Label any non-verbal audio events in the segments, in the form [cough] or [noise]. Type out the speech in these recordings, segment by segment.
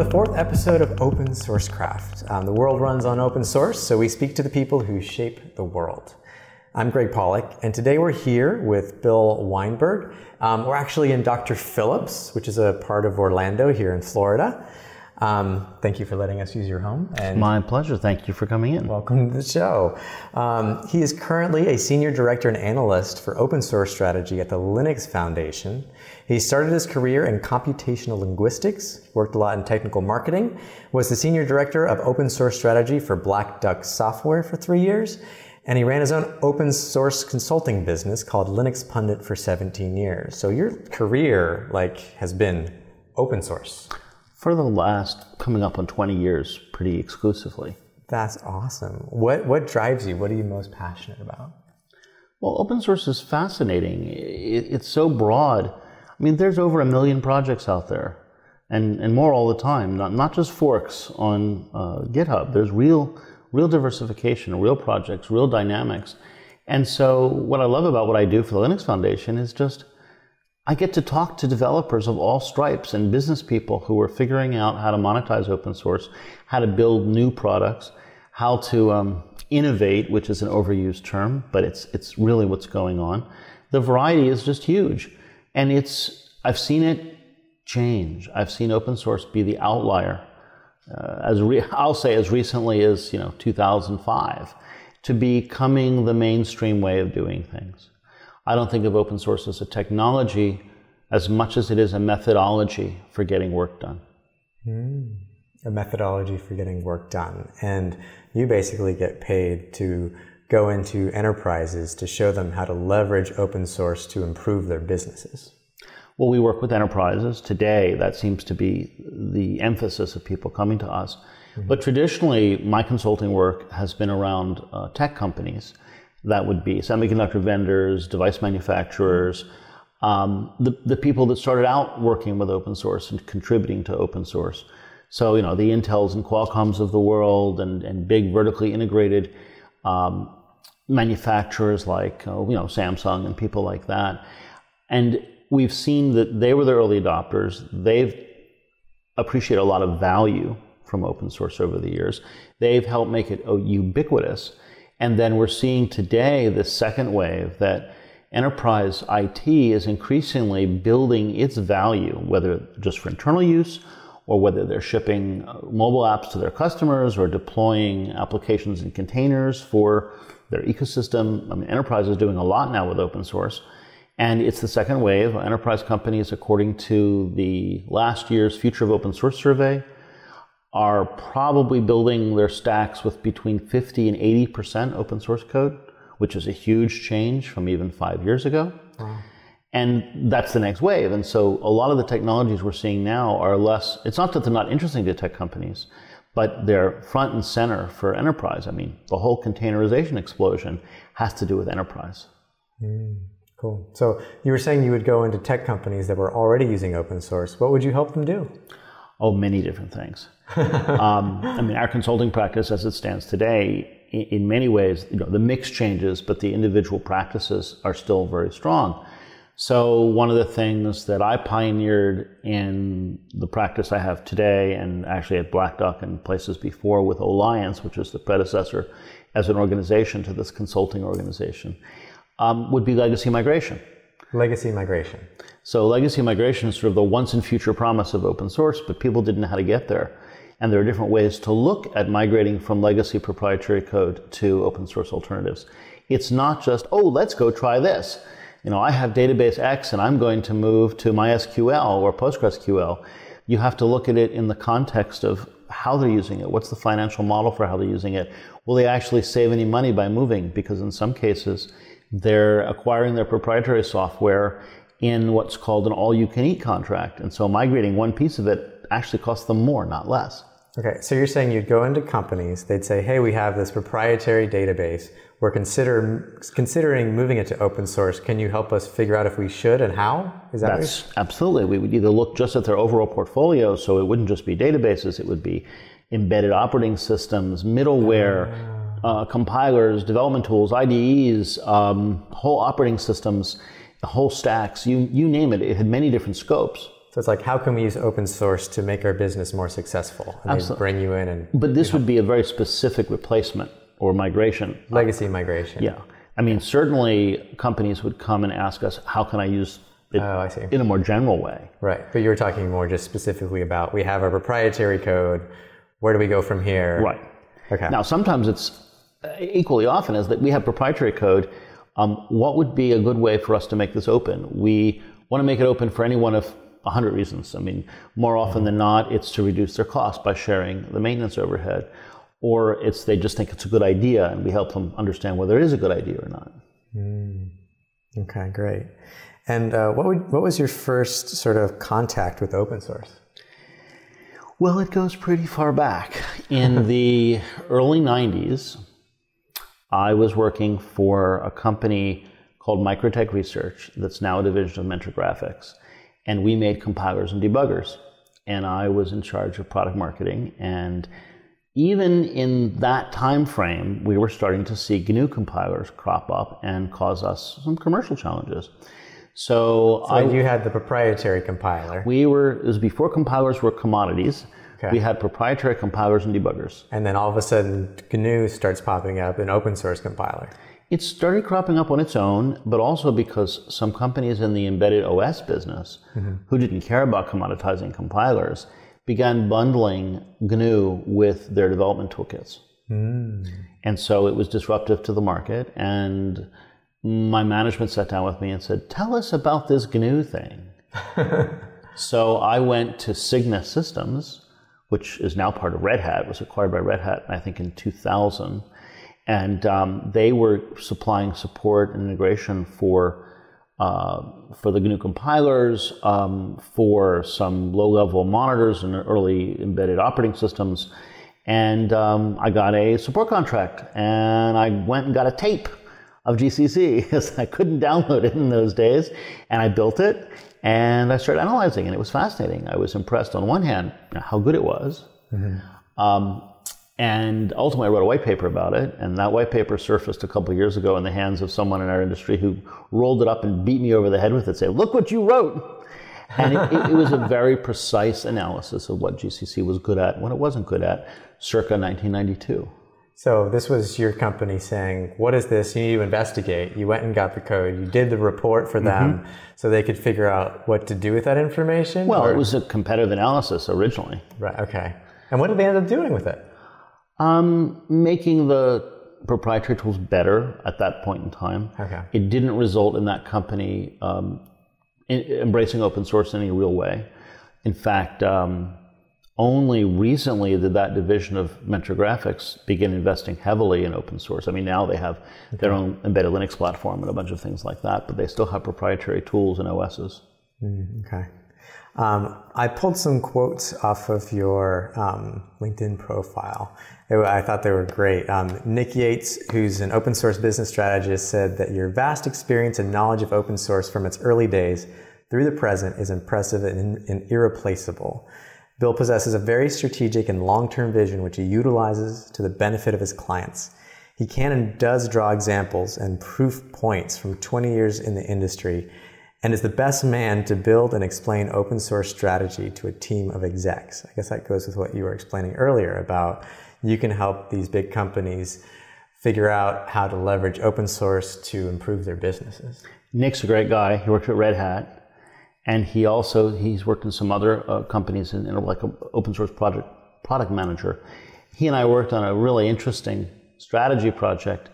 the fourth episode of Open Sourcecraft. Um, the world runs on open source, so we speak to the people who shape the world. I'm Greg Pollock, and today we're here with Bill Weinberg. Um, we're actually in Dr. Phillips, which is a part of Orlando here in Florida. Um, thank you for letting us use your home. And My pleasure. Thank you for coming in. Welcome to the show. Um, he is currently a senior director and analyst for open source strategy at the Linux Foundation. He started his career in computational linguistics, worked a lot in technical marketing, was the senior director of open source strategy for Black Duck Software for three years, and he ran his own open source consulting business called Linux Pundit for 17 years. So your career like has been open source for the last coming up on 20 years pretty exclusively. That's awesome. What what drives you? What are you most passionate about? Well, open source is fascinating. It, it's so broad. I mean, there's over a million projects out there, and, and more all the time. Not not just forks on uh, GitHub. There's real real diversification, real projects, real dynamics. And so, what I love about what I do for the Linux Foundation is just I get to talk to developers of all stripes and business people who are figuring out how to monetize open source, how to build new products, how to um, innovate, which is an overused term, but it's it's really what's going on. The variety is just huge, and it's I've seen it change. I've seen open source be the outlier, uh, as re- [laughs] I'll say as recently as you know 2005, to becoming the mainstream way of doing things. I don't think of open source as a technology as much as it is a methodology for getting work done. Mm, a methodology for getting work done. And you basically get paid to go into enterprises to show them how to leverage open source to improve their businesses. Well, we work with enterprises today. That seems to be the emphasis of people coming to us. Mm-hmm. But traditionally, my consulting work has been around uh, tech companies that would be semiconductor vendors, device manufacturers, um, the, the people that started out working with open source and contributing to open source. So, you know, the Intels and Qualcomms of the world and, and big vertically integrated um, manufacturers like, uh, you know, Samsung and people like that. And we've seen that they were the early adopters. They've appreciated a lot of value from open source over the years. They've helped make it ubiquitous. And then we're seeing today the second wave that enterprise IT is increasingly building its value, whether just for internal use or whether they're shipping uh, mobile apps to their customers or deploying applications in containers for their ecosystem. I mean, enterprise is doing a lot now with open source. And it's the second wave. Enterprise companies, according to the last year's Future of Open Source survey, are probably building their stacks with between 50 and 80% open source code, which is a huge change from even five years ago. Wow. And that's the next wave. And so a lot of the technologies we're seeing now are less, it's not that they're not interesting to tech companies, but they're front and center for enterprise. I mean, the whole containerization explosion has to do with enterprise. Mm, cool. So you were saying you would go into tech companies that were already using open source. What would you help them do? Oh, many different things. [laughs] um, I mean, our consulting practice, as it stands today, in, in, many ways, you know, the mix changes, but the individual practices are still very strong. So one of the things that I pioneered in the practice I have today, and actually at Black Duck and places before with Alliance, which is the predecessor as an organization to this consulting organization, um, would be legacy migration. Legacy migration. So legacy migration is sort of the once and future promise of open source, but people didn't know how to get there. And there are different ways to look at migrating from legacy proprietary code to open source alternatives. It's not just, oh, let's go try this. You know, I have database X and I'm going to move to MySQL or PostgreSQL. You have to look at it in the context of how they're using it. What's the financial model for how they're using it? Will they actually save any money by moving? Because in some cases, they're acquiring their proprietary software in what's called an all you can eat contract. And so migrating one piece of it actually costs them more, not less. Okay, so you're saying you'd go into companies, they'd say, hey, we have this proprietary database. We're consider, considering moving it to open source. Can you help us figure out if we should and how? Is that That's absolutely. We would either look just at their overall portfolio, so it wouldn't just be databases, it would be embedded operating systems, middleware, uh, compilers, development tools, IDEs, um, whole operating systems, whole stacks, you, you name it. It had many different scopes. So it's like, how can we use open source to make our business more successful? And Absolutely. bring you in and But this would be a very specific replacement or migration. legacy migration. Yeah. I mean, certainly companies would come and ask us, how can I use it Oh, I see. in a more general way? Right. But you were talking more just specifically about we have our proprietary code. Where do we go from here? Right. Okay. Now, sometimes it's uh, equally often is that we have proprietary code. Um, what would be a good way for us to make this open? We want to make it open for any one of a hundred reasons. I mean, more often than not, it's to reduce their cost by sharing the maintenance overhead, or it's they just think it's a good idea, and we help them understand whether it is a good idea or not. Okay, great. And uh, what would what was your first sort of contact with open source? Well, it goes pretty far back. In [laughs] the early 90s, I was working for a company called Microtec Research that's now a division of Mentor Graphics. And we made compilers and debuggers. And I was in charge of product marketing. And even in that time frame, we were starting to see GNU compilers crop up and cause us some commercial challenges. So, I, you had the proprietary compiler, we were, it was before compilers were commodities. Okay. We had proprietary compilers and debuggers. and then all of a sudden GNU starts popping up, an open source compiler. It started cropping up on its own, but also because some companies in the embedded OS business mm-hmm. who didn't care about commoditizing compilers began bundling GNU with their development toolkits. Hmm. And so it was disruptive to the market. And my management sat down with me and said, Tell us about this GNU thing. [laughs] so I went to Cygnus Systems, which is now part of Red Hat, was acquired by Red Hat, I think, in 2000 and um, they were supplying support and integration for uh, for the GNU compilers, um, for some low-level monitors and early embedded operating systems, and um, I got a support contract, and I went and got a tape of GCC because [laughs] I couldn't download it in those days, and I built it, and I started analyzing, and it was fascinating. I was impressed on one hand how good it was. Um, and ultimately, I wrote a white paper about it, and that white paper surfaced a couple years ago in the hands of someone in our industry who rolled it up and beat me over the head with it, saying, "Look what you wrote!" And it, it, it was a very precise analysis of what GCC was good at, and what it wasn't good at, circa 1992. So this was your company saying, "What is this? You need to investigate." You went and got the code. You did the report for them, so they could figure out what to do with that information. Well, or- it was a competitive analysis originally, right. Okay. And what did they end up doing with it? um, making the proprietary tools better at that point in time. Okay. It didn't result in that company um, in, embracing open source in any real way. In fact, um, only recently did that division of Mentor Graphics begin investing heavily in open source. I mean, now they have their own embedded Linux platform and a bunch of things like that, but they still have proprietary tools and OSs. Okay. Um, I pulled some quotes off of your um, LinkedIn profile. Were- I thought they were great. Um, Nick Yates, who's an open source business strategist, said that your vast experience and knowledge of open source from its early days through the present is impressive and, and irreplaceable. Bill possesses a very strategic and long term vision which he utilizes to the benefit of his clients. He can and does draw examples and proof points from 20 years in the industry and is the best man to build and explain open source strategy to a team of execs. I guess that goes with what you were explaining earlier about you can help these big companies figure out how to leverage open source to improve their businesses. Nick's a great guy. He worked at Red Hat, and he also he's worked in some other uh, companies in, in like an open source project product manager. He and I worked on a really interesting strategy project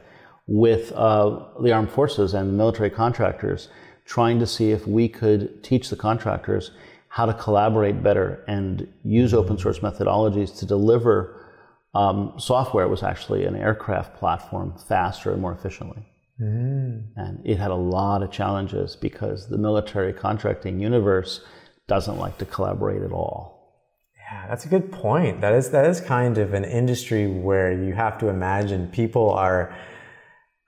with uh, the armed forces and military contractors, trying to see if we could teach the contractors how to collaborate better and use open source methodologies to deliver um, software. It was actually an aircraft platform faster and more efficiently. Mm. And it had a lot of challenges because the military contracting universe doesn't like to collaborate at all. Yeah, that's a good point. That is that is kind of an industry where you have to imagine people are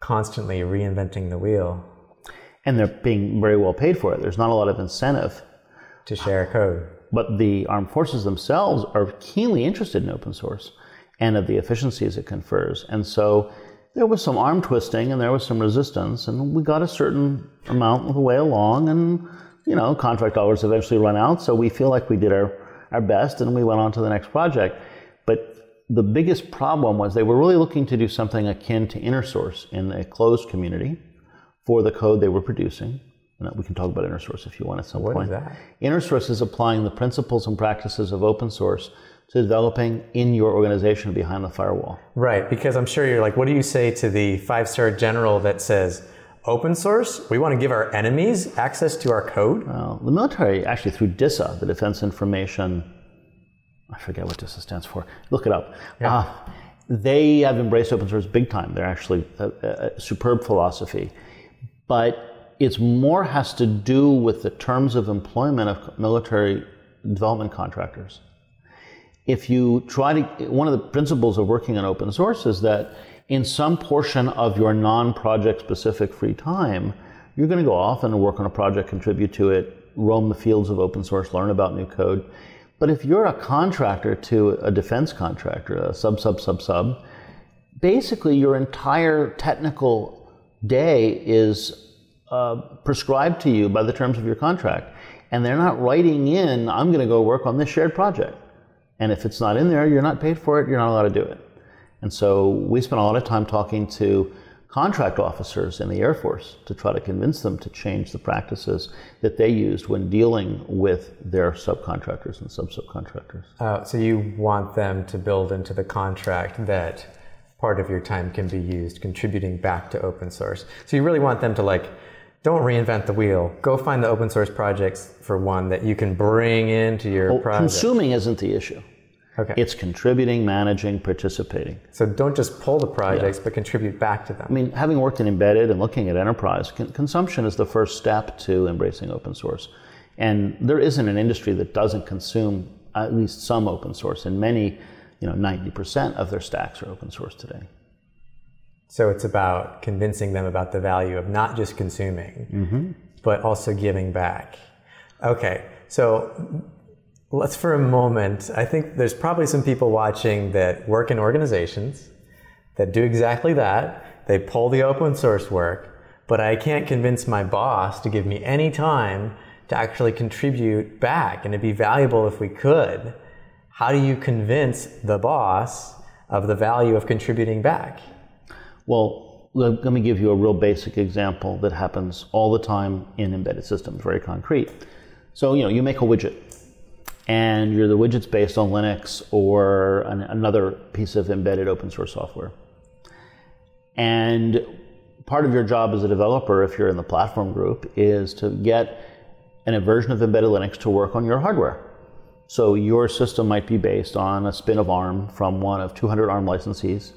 constantly reinventing the wheel And they're being very well paid for it. There's not a lot of incentive. to share code. But the armed forces themselves are keenly interested in open source and of the efficiencies it confers. And so there was some arm twisting and there was some resistance, and we got a certain amount of the way along, and you know, contract dollars eventually run out, so we feel like we did our, our best and we went on to the next project. But the biggest problem was they were really looking to do something akin to InnerSource in a closed community for the code they were producing. And we can talk about InnerSource if you want at some What point. is that? InnerSource is applying the principles and practices of open source to developing in your organization behind the firewall. Right, because I'm sure you're like, what do you say to the five star general that says, open source? We want to give our enemies access to our code? Well, the military, actually through DISA, the Defense Information, I forget what DISA stands for, look it up. Uh, they have embraced open source big time. They're actually a, a superb philosophy. But it's more has to do with the terms of employment of military development contractors. If you try to, one of the principles of working on open source is that in some portion of your non project specific free time, you're going to go off and work on a project, contribute to it, roam the fields of open source, learn about new code. But if you're a contractor to a defense contractor, a sub, sub, sub, sub, basically your entire technical day is uh, prescribed to you by the terms of your contract. And they're not writing in, I'm going to go work on this shared project. And if it's not in there, you're not paid for it, you're not allowed to do it. And so we spent a lot of time talking to contract officers in the Air Force to try to convince them to change the practices that they used when dealing with their subcontractors and sub subcontractors. Uh, so you want them to build into the contract that part of your time can be used contributing back to open source. So you really want them to like, don't reinvent the wheel. Go find the open source projects for one that you can bring into your Well, project. consuming isn't the issue. Okay. It's contributing, managing, participating. so don't just pull the projects, but contribute back to them. I mean, having worked in embedded and looking at enterprise, con- consumption is the first step to embracing open source. And there isn't an industry that doesn't consume at least some open source, and many, you know, 90% of their stacks are open source today. So it's about convincing them about the value of not just consuming, mm-hmm. but also giving back. Okay, so let's for a moment. I think there's probably some people watching that work in organizations that do exactly that. They pull the open source work, but I can't convince my boss to give me any time to actually contribute back and it'd be valuable if we could. How do you convince the boss of the value of contributing back? Well, let let me give you a real basic example that happens all the time in embedded systems, very concrete. So, you know, you make a widget, and you're the widget's based on Linux or an, another piece of embedded open source software. And part of your job as a developer, if you're in the platform group, is to get an, a version of embedded Linux to work on your hardware. So your system might be based on a spin of ARM from one of 200 ARM licensees.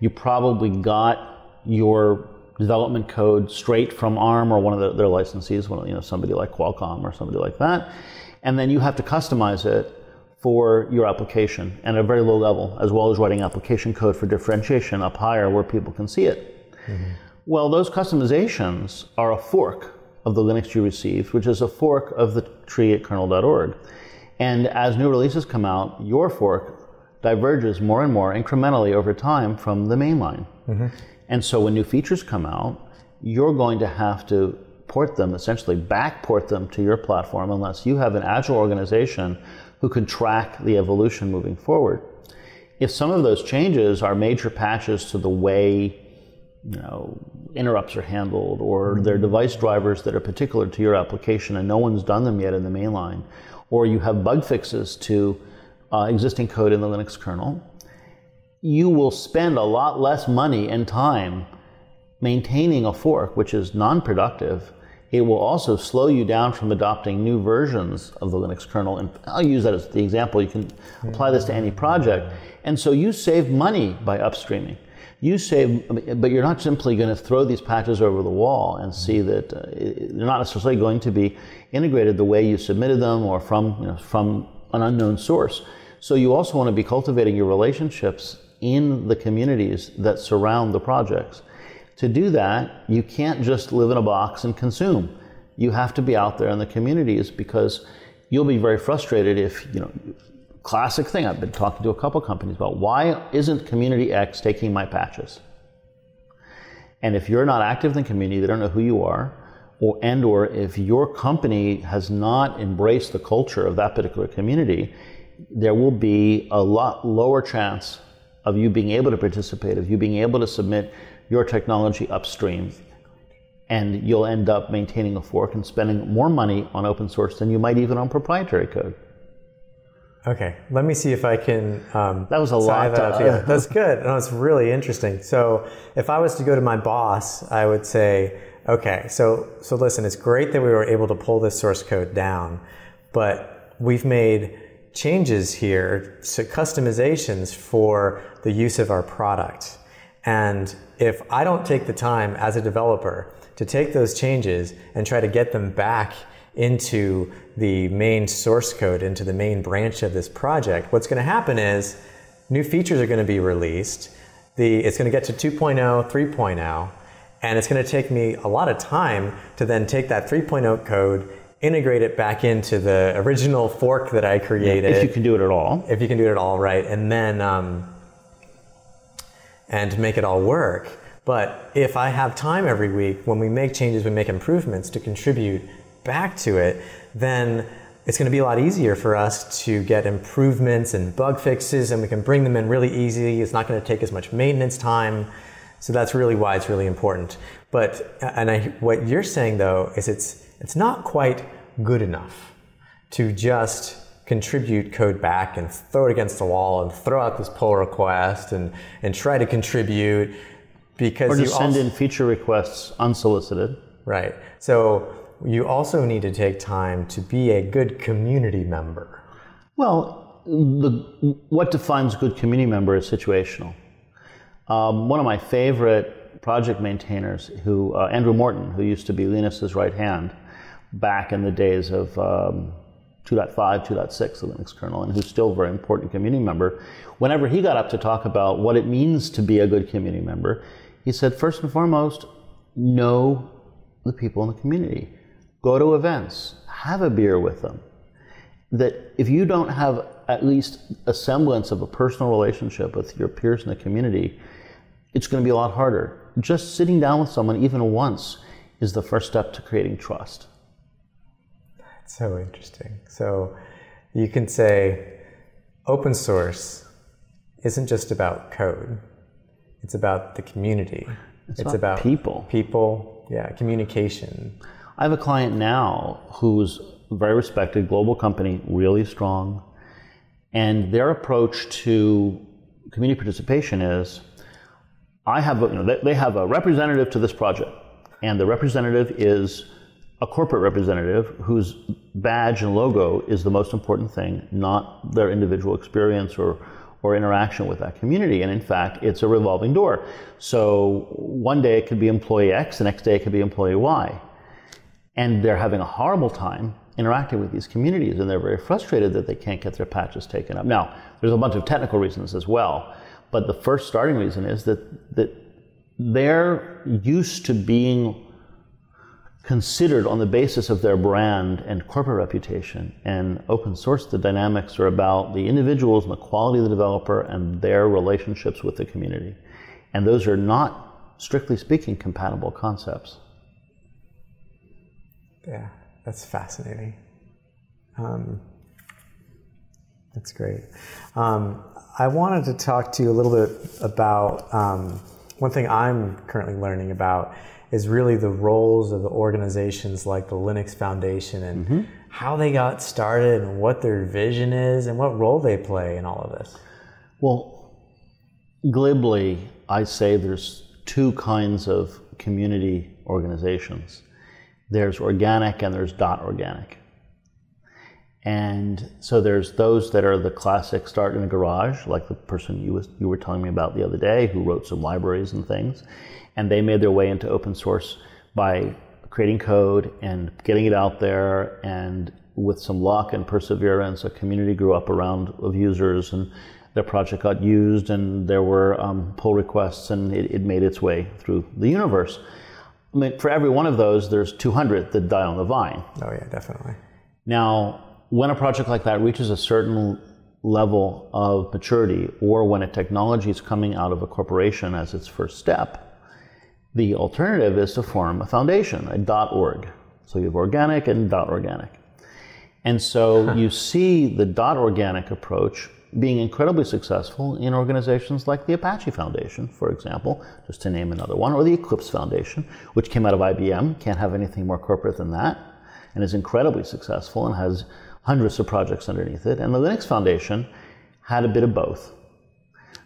You probably got your development code straight from ARM or one of the, their licensees, one of, you know, somebody like Qualcomm or somebody like that. And then you have to customize it for your application and at a very low level, as well as writing application code for differentiation up higher where people can see it. Mm-hmm. Well, those customizations are a fork of the Linux you received, which is a fork of the tree at kernel.org. And as new releases come out, your fork diverges more and more incrementally over time from the mainline. Mm-hmm. And so when new features come out, you're going to have to port them, essentially backport them to your platform unless you have an agile organization who can track the evolution moving forward. If some of those changes are major patches to the way you know, interrupts are handled or mm-hmm. they're device drivers that are particular to your application and no one's done them yet in the mainline, or you have bug fixes to uh, existing code in the Linux kernel, you will spend a lot less money and time maintaining a fork, which is non productive. It will also slow you down from adopting new versions of the Linux kernel. And I'll use that as the example. You can apply this to any project. And so you save money by upstreaming. You save, but you're not simply going to throw these patches over the wall and see that uh, they're not necessarily going to be integrated the way you submitted them or from, you know, from an unknown source. So you also want to be cultivating your relationships in the communities that surround the projects. To do that, you can't just live in a box and consume. You have to be out there in the communities because you'll be very frustrated if, you know, classic thing I've been talking to a couple companies about why isn't community X taking my patches? And if you're not active in the community, they don't know who you are, or and or if your company has not embraced the culture of that particular community, there will be a lot lower chance of you being able to participate, of you being able to submit your technology upstream. And you'll end up maintaining a fork and spending more money on open source than you might even on proprietary code. Okay, let me see if I can. Um, that was a lot. That yeah, that's good. No, it's really interesting. So, if I was to go to my boss, I would say, okay, so so listen, it's great that we were able to pull this source code down, but we've made changes here, so customizations for the use of our product. And if I don't take the time as a developer to take those changes and try to get them back into the main source code, into the main branch of this project, what's going to happen is new features are going to be released. The, it's going to get to 2.0, 3.0, and it's going to take me a lot of time to then take that 3.0 code, integrate it back into the original fork that I created. If you can do it at all. If you can do it at all, right. And then, um, and make it all work. But if I have time every week, when we make changes, we make improvements to contribute back to it, then it's going to be a lot easier for us to get improvements and bug fixes, and we can bring them in really easy. It's not going to take as much maintenance time. So that's really why it's really important. But and I, what you're saying though is it's it's not quite good enough to just contribute code back and throw it against the wall and throw out this pull request and and try to contribute because or you send also, in feature requests unsolicited. Right. So you also need to take time to be a good community member. Well, the, what defines a good community member is situational. Um, one of my favorite project maintainers, who uh, Andrew Morton, who used to be Linus's right hand back in the days of um, 2.5, 2.6, the Linux kernel, and who's still a very important community member, whenever he got up to talk about what it means to be a good community member, he said, first and foremost, know the people in the community go to events, have a beer with them. That if you don't have at least a semblance of a personal relationship with your peers in the community, it's going to be a lot harder. Just sitting down with someone, even once, is the first step to creating trust. So interesting. So you can say open source isn't just about code, it's about the community. It's, it's about, about people. People, yeah, communication. I have a client now who's a very respected global company, really strong, and their approach to community participation is I have, a, you know, they have a representative to this project, and the representative is a corporate representative whose badge and logo is the most important thing, not their individual experience or, or interaction with that community. And in fact, it's a revolving door. So one day it could be employee X, the next day it could be employee Y and they're having a horrible time interacting with these communities and they're very frustrated that they can't get their patches taken up. Now, there's a bunch of technical reasons as well, but the first starting reason is that, that they're used to being considered on the basis of their brand and corporate reputation. And open source, the dynamics are about the individuals and the quality of the developer and their relationships with the community. And those are not, strictly speaking, compatible concepts. Yeah, that's fascinating. Um, that's great. Um, I wanted to talk to you a little bit about um, one thing I'm currently learning about is really the roles of the organizations like the Linux Foundation and mm-hmm. how they got started and what their vision is and what role they play in all of this. Well, glibly, I say there's two kinds of community organizations there's organic and there's dot organic. And so there's those that are the classic start in a garage, like the person you, was, you were telling me about the other day who wrote some libraries and things. And they made their way into open source by creating code and getting it out there. And with some luck and perseverance, a community grew up around of users and their project got used and there were um, pull requests and it, it made its way through the universe. I mean, for every one of those, there's 200 that die on the vine. Oh, yeah, definitely. Now, when a project like that reaches a certain level of maturity, or when a technology is coming out of a corporation as its first step, the alternative is to form a foundation, a .org. So you have organic and dot organic. And so you see the dot organic approach being incredibly successful in organizations like the Apache Foundation, for example, just to name another one, or the Eclipse Foundation, which came out of IBM, can't have anything more corporate than that, and is incredibly successful and has hundreds of projects underneath it. And the Linux Foundation had a bit of both.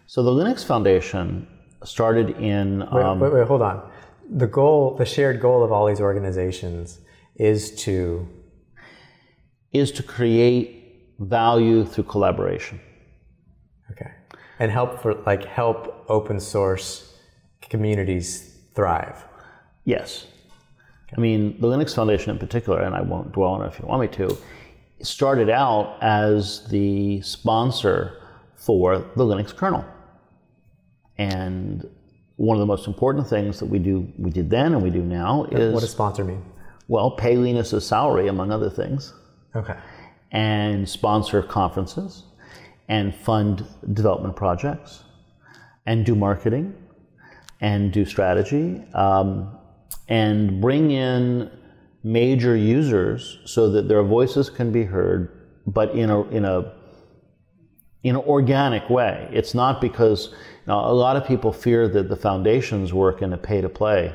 So the Linux Foundation started in. Wait, um, wait, wait, hold on. The goal, the shared goal of all these organizations is to is to create value through collaboration. okay, and help for like help open source communities thrive. Yes. I mean, the Linux Foundation in particular, and I won't dwell on it if you want me to, started out as the sponsor for the Linux kernel. And one of the most important things that we do, we did then and we do now is, What does sponsor mean? well, pay Linus's salary, among other things, Okay. and sponsor conferences, and fund development projects, and do marketing, and do strategy, um, and bring in major users so that their voices can be heard, but in a in a in an organic way. It's not because now a lot of people fear that the foundations work in a pay to play.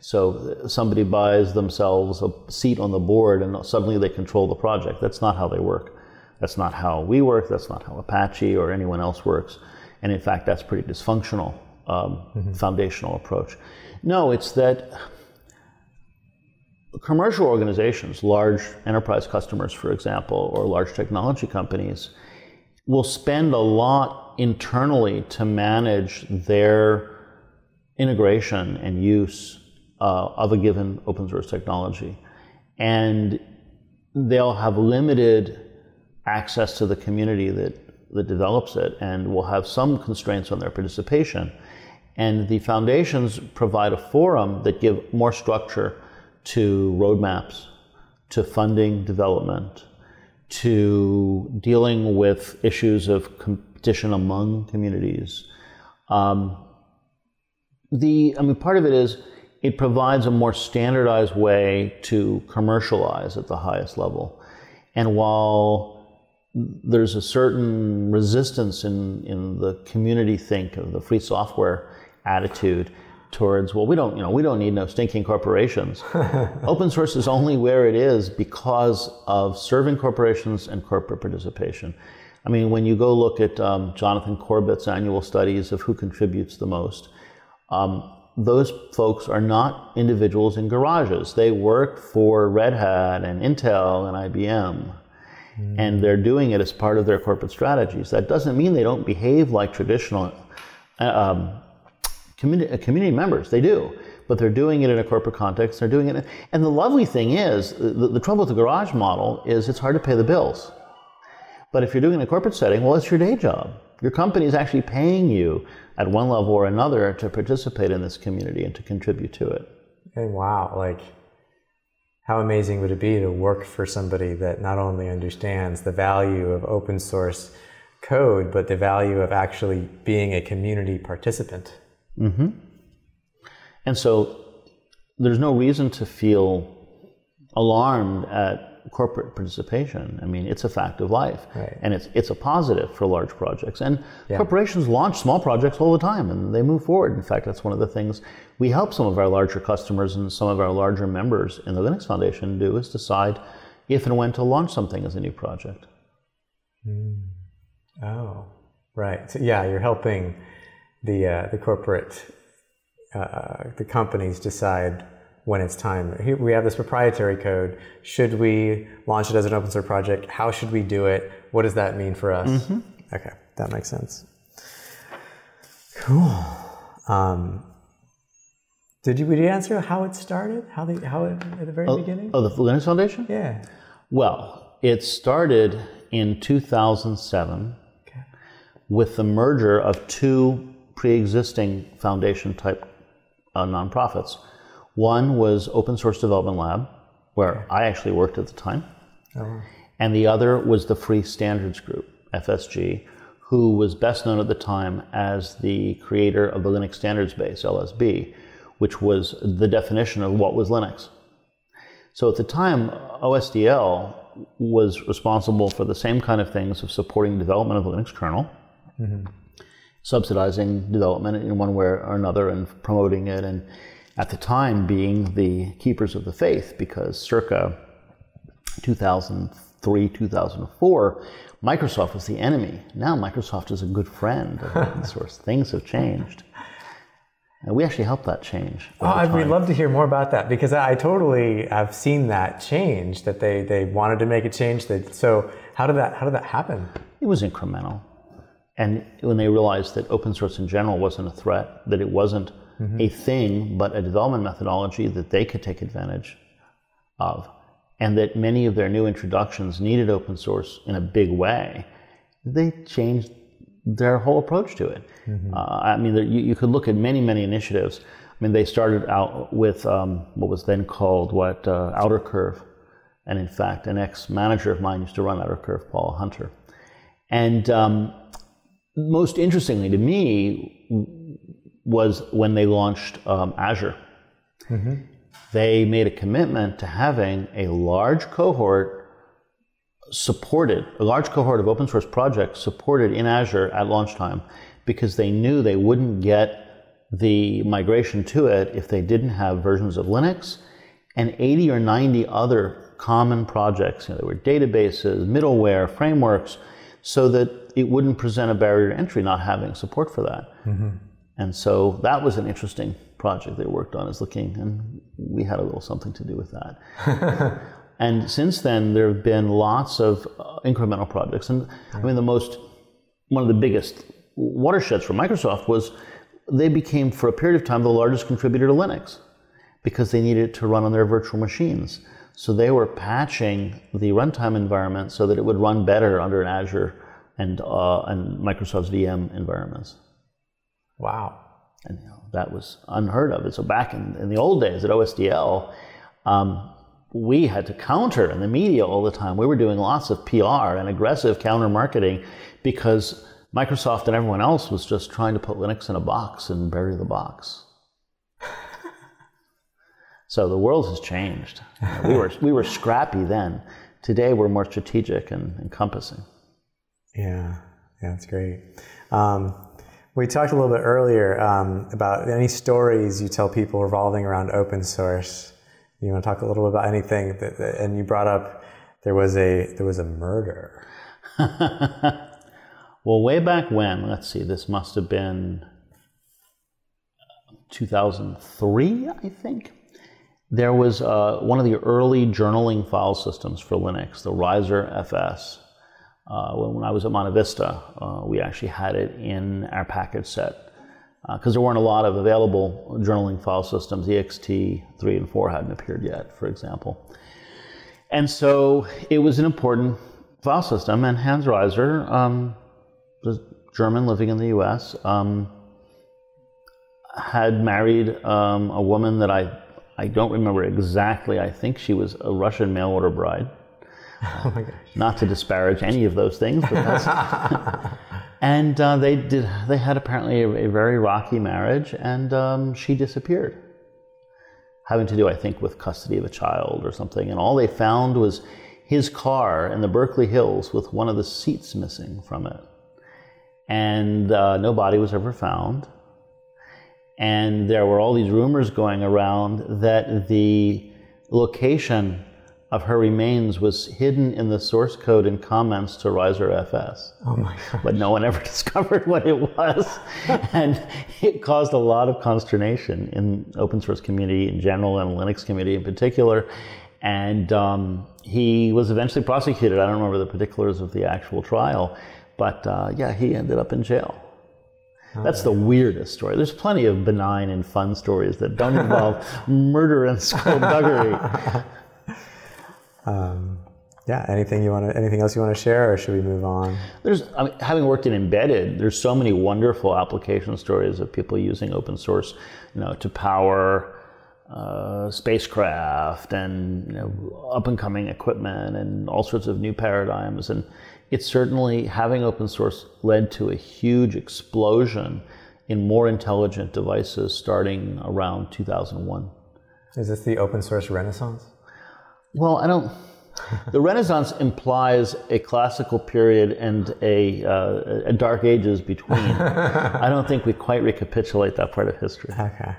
So somebody buys themselves a seat on the board and suddenly they control the project. That's not how they work. That's not how we work. That's not how Apache or anyone else works. And in fact, that's pretty dysfunctional um, foundational approach. No, it's that commercial organizations, large enterprise customers, for example, or large technology companies, will spend a lot internally to manage their integration and use uh, of a given open source technology. And they'll have limited access to the community that, that develops it and will have some constraints on their participation. And the foundations provide a forum that give more structure to roadmaps, to funding development, to dealing with issues of competition among communities. Um, the, I mean, part of it is it provides a more standardized way to commercialize at the highest level. And while there's a certain resistance in, in the community think of the free software attitude towards well we don't you know we don't need no stinking corporations [laughs] open source is only where it is because of serving corporations and corporate participation i mean when you go look at um, jonathan corbet's annual studies of who contributes the most um, those folks are not individuals in garages they work for red hat and intel and ibm and they're doing it as part of their corporate strategies that doesn't mean they don't behave like traditional um, community, community members. They do. But they're doing it in a corporate context. They're doing it. And the lovely thing is, the, the trouble with the garage model is it's hard to pay the bills. But if you're doing it in a corporate setting, well, it's your day job. Your company is actually paying you at one level or another to participate in this community and to contribute to it. And wow, like how amazing would it be to work for somebody that not only understands the value of open source code, but the value of actually being a community participant? Mm-hmm. And so there's no reason to feel alarmed at corporate participation. I mean, it's a fact of life. Right. And it's, it's a positive for large projects. And corporations launch small projects all the time and they move forward. In fact, that's one of the things we help some of our larger customers and some of our larger members in the Linux Foundation do is decide if and when to launch something as a new project. Oh, right. So yeah, you're helping the uh, the corporate uh, the companies decide when it's time. Here we have this proprietary code. Should we launch it as an open source project? How should we do it? What does that mean for us? Okay, that makes sense. Cool. Um, did you, did you answer how it started? How they, how it, at the very beginning? Oh, the Linux Foundation? Yeah. Well, it started in 2007 Okay. with the merger of two pre-existing foundation type uh, nonprofits. One was Open Source Development Lab, where I actually worked at the time, oh. and the other was the Free Standards Group, FSG, who was best known at the time as the creator of the Linux Standards Base, LSB, which was the definition of what was Linux. So at the time, OSDL was responsible for the same kind of things of supporting development of the Linux kernel, mm-hmm. subsidizing development in one way or another and promoting it, and at the time being the keepers of the faith because circa 2003, 2004, Microsoft was the enemy. Now Microsoft is a good friend [laughs] of open source. Things have changed. And we actually helped that change. Oh, I'd time. love to hear more about that because I totally have seen that change. That they, they wanted to make a change. They, so how did that how did that happen? It was incremental. And when they realized that open source in general wasn't a threat, that it wasn't a thing, but a development methodology that they could take advantage of, and that many of their new introductions needed open source in a big way, they changed their whole approach to it. Uh, I mean, there, you, you could look at many, many initiatives. I mean, they started out with um, what was then called what uh, Outercurve, and in fact, an ex-manager of mine used to run Outercurve, Paul Hunter. And um, most interestingly to me was when they launched um, Azure. They made a commitment to having a large cohort supported, a large cohort of open source projects supported in Azure at launch time because they knew they wouldn't get the migration to it if they didn't have versions of Linux and 80 or 90 other common projects. You know, there were databases, middleware, frameworks, so that it wouldn't present a barrier to entry not having support for that. And so that was an interesting project they worked on, is looking, and we had a little something to do with that. [laughs] and since then, there have been lots of uh, incremental projects. And I mean, the most, one of the biggest watersheds for Microsoft was they became, for a period of time, the largest contributor to Linux because they needed it to run on their virtual machines. So they were patching the runtime environment so that it would run better under an Azure and, uh, and Microsoft's VM environments. Wow. And you know, that was unheard of. And so back in, in the old days at OSDL, um, we had to counter in the media all the time. We were doing lots of PR and aggressive counter marketing because Microsoft and everyone else was just trying to put Linux in a box and bury the box. [laughs] so the world has changed. We were, we were scrappy then. Today we're more strategic and encompassing. Yeah, yeah, that's great. Um, we talked a little bit earlier um, about any stories you tell people revolving around open source. You want to talk a little bit about anything? That, and you brought up there was a there was a murder. [laughs] Well, way back when, let's see, this must have been 2003, I think. There was uh, one of the early journaling file systems for Linux, the Reiser FS. Uh, when, I was at MontaVista, uh, we actually had it in our package set because there weren't a lot of available journaling file systems. EXT 3 and 4 hadn't appeared yet, for example. And so it was an important file system, and Hans Reiser, um, the German living in the US, um, had married um, a woman that I, I don't remember exactly. I think she was a Russian mail order bride. [laughs] Oh my gosh. Not to disparage any of those things, but that's. [laughs] and uh, they did. They had apparently a, a very rocky marriage, and um, she disappeared, having to do, I think, with custody of a child or something. And all they found was his car in the Berkeley Hills with one of the seats missing from it, and uh, no body was ever found. And there were all these rumors going around that the location of her remains was hidden in the source code and comments to Reiser FS. Oh my god. But no one ever [laughs] discovered what it was. and it caused a lot of consternation in open source community in general and Linux community in particular. And um, he was eventually prosecuted. I don't remember the particulars of the actual trial, but uh, yeah, he ended up in jail. That's the weirdest story. There's plenty of benign and fun stories that don't involve [laughs] murder and skullduggery. [laughs] Yeah. Anything you want to? Anything else you want to share, or should we move on? There's, I mean, having worked in embedded, there's so many wonderful application stories of people using open source, you know, to power uh, spacecraft and you know, up and coming equipment and all sorts of new paradigms. And it's certainly having open source led to a huge explosion in more intelligent devices starting around 2001. Is this the open source renaissance? Well, I don't. The Renaissance implies a classical period and a, uh, a dark ages between. [laughs] I don't think we quite recapitulate that part of history. Okay.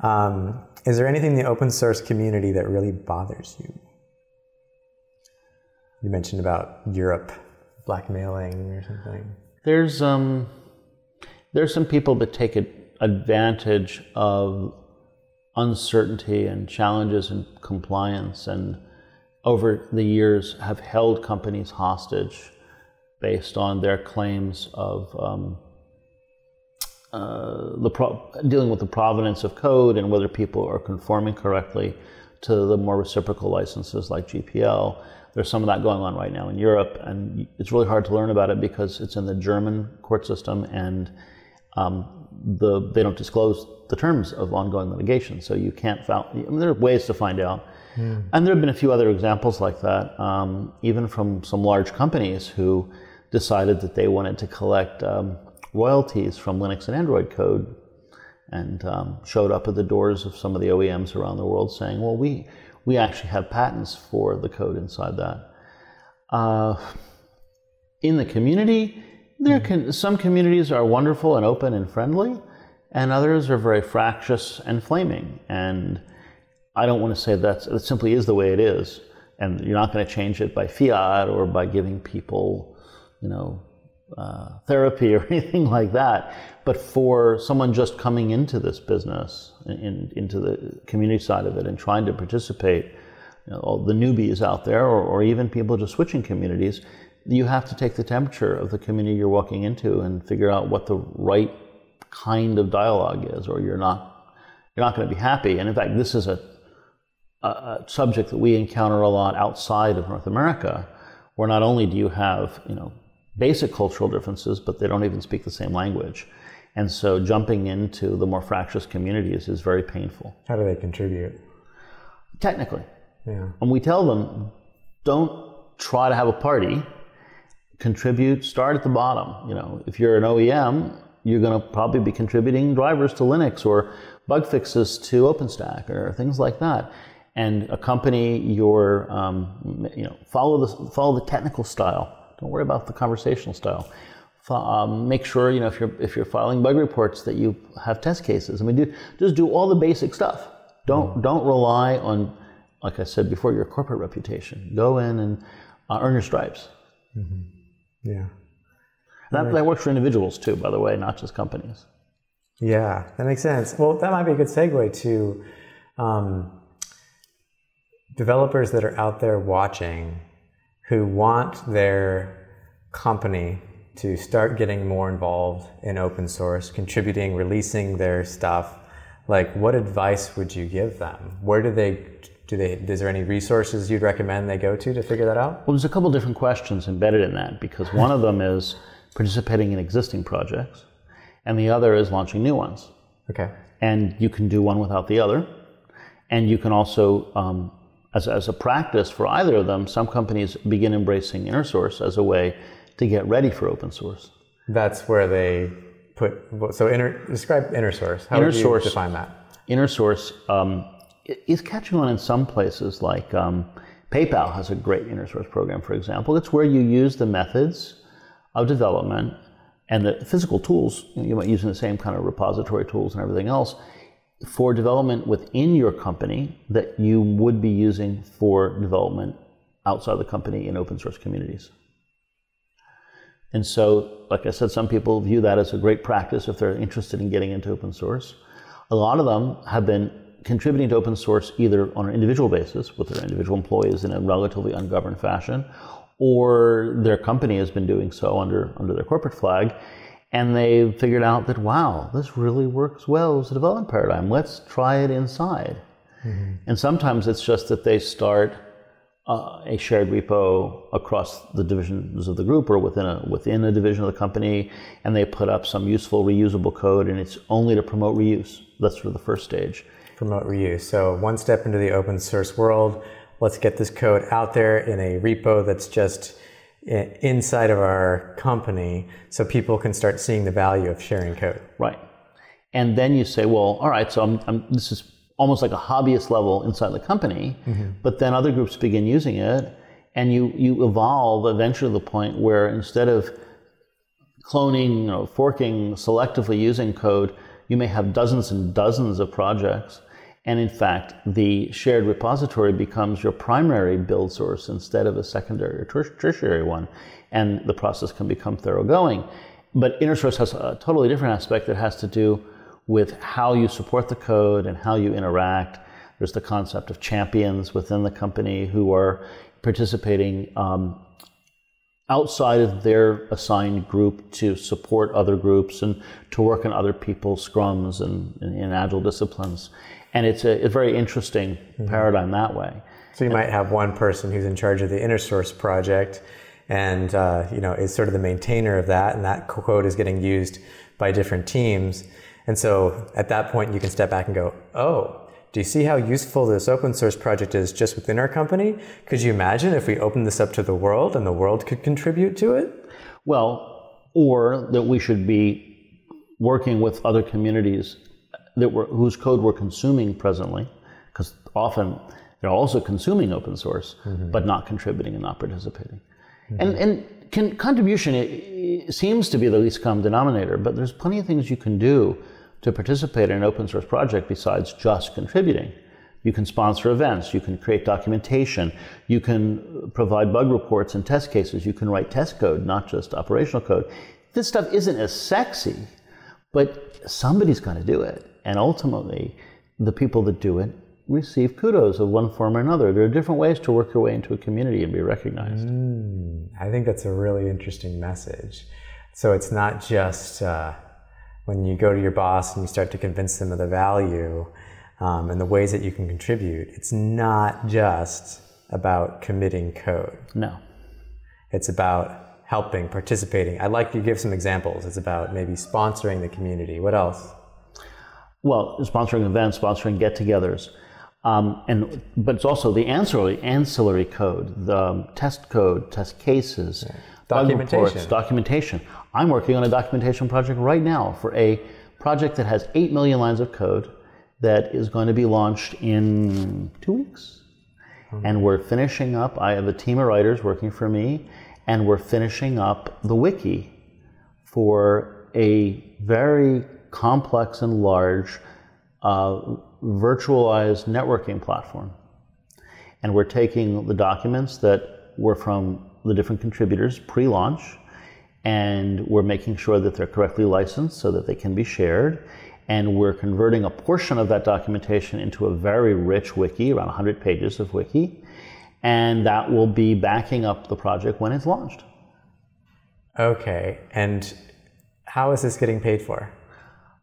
Um, is there anything in the open source community that really bothers you? You mentioned about Europe blackmailing or something. There's um, there's some people that take advantage of uncertainty and challenges in compliance and over the years have held companies hostage based on their claims of um, uh, the pro- dealing with the provenance of code and whether people are conforming correctly to the more reciprocal licenses like GPL. There's some of that going on right now in Europe, and it's really hard to learn about it because it's in the German court system, and um, the, they don't disclose the terms of ongoing litigation. So you can't. Found, I mean, there are ways to find out. Mm. And there have been a few other examples like that, um, even from some large companies who decided that they wanted to collect um, royalties from Linux and Android code and um, showed up at the doors of some of the OEMs around the world saying, well, we, we actually have patents for the code inside that. Uh, in the community, there can, some communities are wonderful and open and friendly, and others are very fractious and flaming. And I don't want to say that it simply is the way it is, and you're not going to change it by fiat or by giving people, you know, uh, therapy or [laughs] anything like that. But for someone just coming into this business, in, into the community side of it, and trying to participate, you know, all the newbies out there, or, or even people just switching communities, you have to take the temperature of the community you're walking into and figure out what the right kind of dialogue is, or you're not you're not going to be happy. And in fact, this is a a subject that we encounter a lot outside of North America, where not only do you have you know basic cultural differences, but they don't even speak the same language, and so jumping into the more fractious communities is very painful. How do they contribute? Technically, yeah. And we tell them, don't try to have a party. Contribute. Start at the bottom. You know, if you're an OEM, you're going to probably be contributing drivers to Linux or bug fixes to OpenStack or things like that and accompany your, um, you know, follow the, follow the technical style. Don't worry about the conversational style. Um, make sure, you know, if you're, if you're filing bug reports that you have test cases. I mean, do, just do all the basic stuff. Don't, mm-hmm. don't rely on, like I said before, your corporate reputation. Go in and uh, earn your stripes. Mm-hmm. Yeah. That, that works for individuals too, by the way, not just companies. Yeah, that makes sense. Well, that might be a good segue to um, developers that are out there watching who want their company to start getting more involved in open source, contributing, releasing their stuff, like what advice would you give them? Where do they do they is there any resources you'd recommend they go to to figure that out? Well, there's a couple different questions embedded in that because one of them is participating in existing projects and the other is launching new ones. Okay. And you can do one without the other. And you can also um, as, as a practice for either of them, some companies begin embracing inner source as a way to get ready for open source. That's where they put, so inner, describe inner source. How inner would you source, define that? Inner source um, is catching on in some places, like um, PayPal has a great inner source program, for example. It's where you use the methods of development and the physical tools, you, know, you might use the same kind of repository tools and everything else, for development within your company that you would be using for development outside the company in open source communities. And so, like I said, some people view that as a great practice if they're interested in getting into open source. A lot of them have been contributing to open source either on an individual basis with their individual employees in a relatively ungoverned fashion, or their company has been doing so under, under their corporate flag and they've figured out that wow, this really works well as a development paradigm. Let's try it inside. Mm-hmm. And sometimes it's just that they start uh, a shared repo across the divisions of the group or within a within a division of the company, and they put up some useful reusable code, and it's only to promote reuse. That's sort of the first stage. Promote reuse. So one step into the open source world. Let's get this code out there in a repo that's just inside of our company so people can start seeing the value of sharing code. Right. And then you say, well, all right, so I'm, I'm, this is almost like a hobbyist level inside the company, mm-hmm. but then other groups begin using it, and you you evolve eventually to the point where instead of cloning, you know, forking, selectively using code, you may have dozens and dozens of projects. And in fact, the shared repository becomes your primary build source instead of a secondary or ter- tertiary one, and the process can become thoroughgoing. But InnerSource has a totally different aspect that has to do with how you support the code and how you interact. There's the concept of champions within the company who are participating um, outside of their assigned group to support other groups and to work on other people's scrums and in agile disciplines. And it's a, a very interesting mm-hmm. paradigm that way. So you might have one person who's in charge of the inner source project and uh, you know is sort of the maintainer of that and that code is getting used by different teams. And so at that point you can step back and go, oh, do you see how useful this open source project is just within our company? Could you imagine if we opened this up to the world and the world could contribute to it? Well, or that we should be working with other communities that were, whose code we're consuming presently, because often they're also consuming open source, mm-hmm. but not contributing and not participating. Mm-hmm. And, and can, contribution it, it seems to be the least common denominator, but there's plenty of things you can do to participate in an open source project besides just contributing. You can sponsor events, you can create documentation, you can provide bug reports and test cases, you can write test code, not just operational code. This stuff isn't as sexy, but somebody's got to do it. And ultimately, the people that do it receive kudos of one form or another. There are different ways to work your way into a community and be recognized. Mm, I think that's a really interesting message. So it's not just uh, when you go to your boss and you start to convince them of the value um, and the ways that you can contribute, it's not just about committing code. No. It's about helping, participating. I'd like you to give some examples. It's about maybe sponsoring the community. What else? Well, sponsoring events, sponsoring get-togethers, um, and but it's also the ancillary ancillary code, the um, test code, test cases, yeah. documentation. Reports, documentation. I'm working on a documentation project right now for a project that has 8 million lines of code that is going to be launched in two weeks. Mm-hmm. And we're finishing up, I have a team of writers working for me, and we're finishing up the wiki for a very complex and large uh, virtualized networking platform. And we're taking the documents that were from the different contributors pre launch and we're making sure that they're correctly licensed so that they can be shared. And we're converting a portion of that documentation into a very rich wiki, around 100 pages of wiki, and that will be backing up the project when it's launched. Okay, and how is this getting paid for?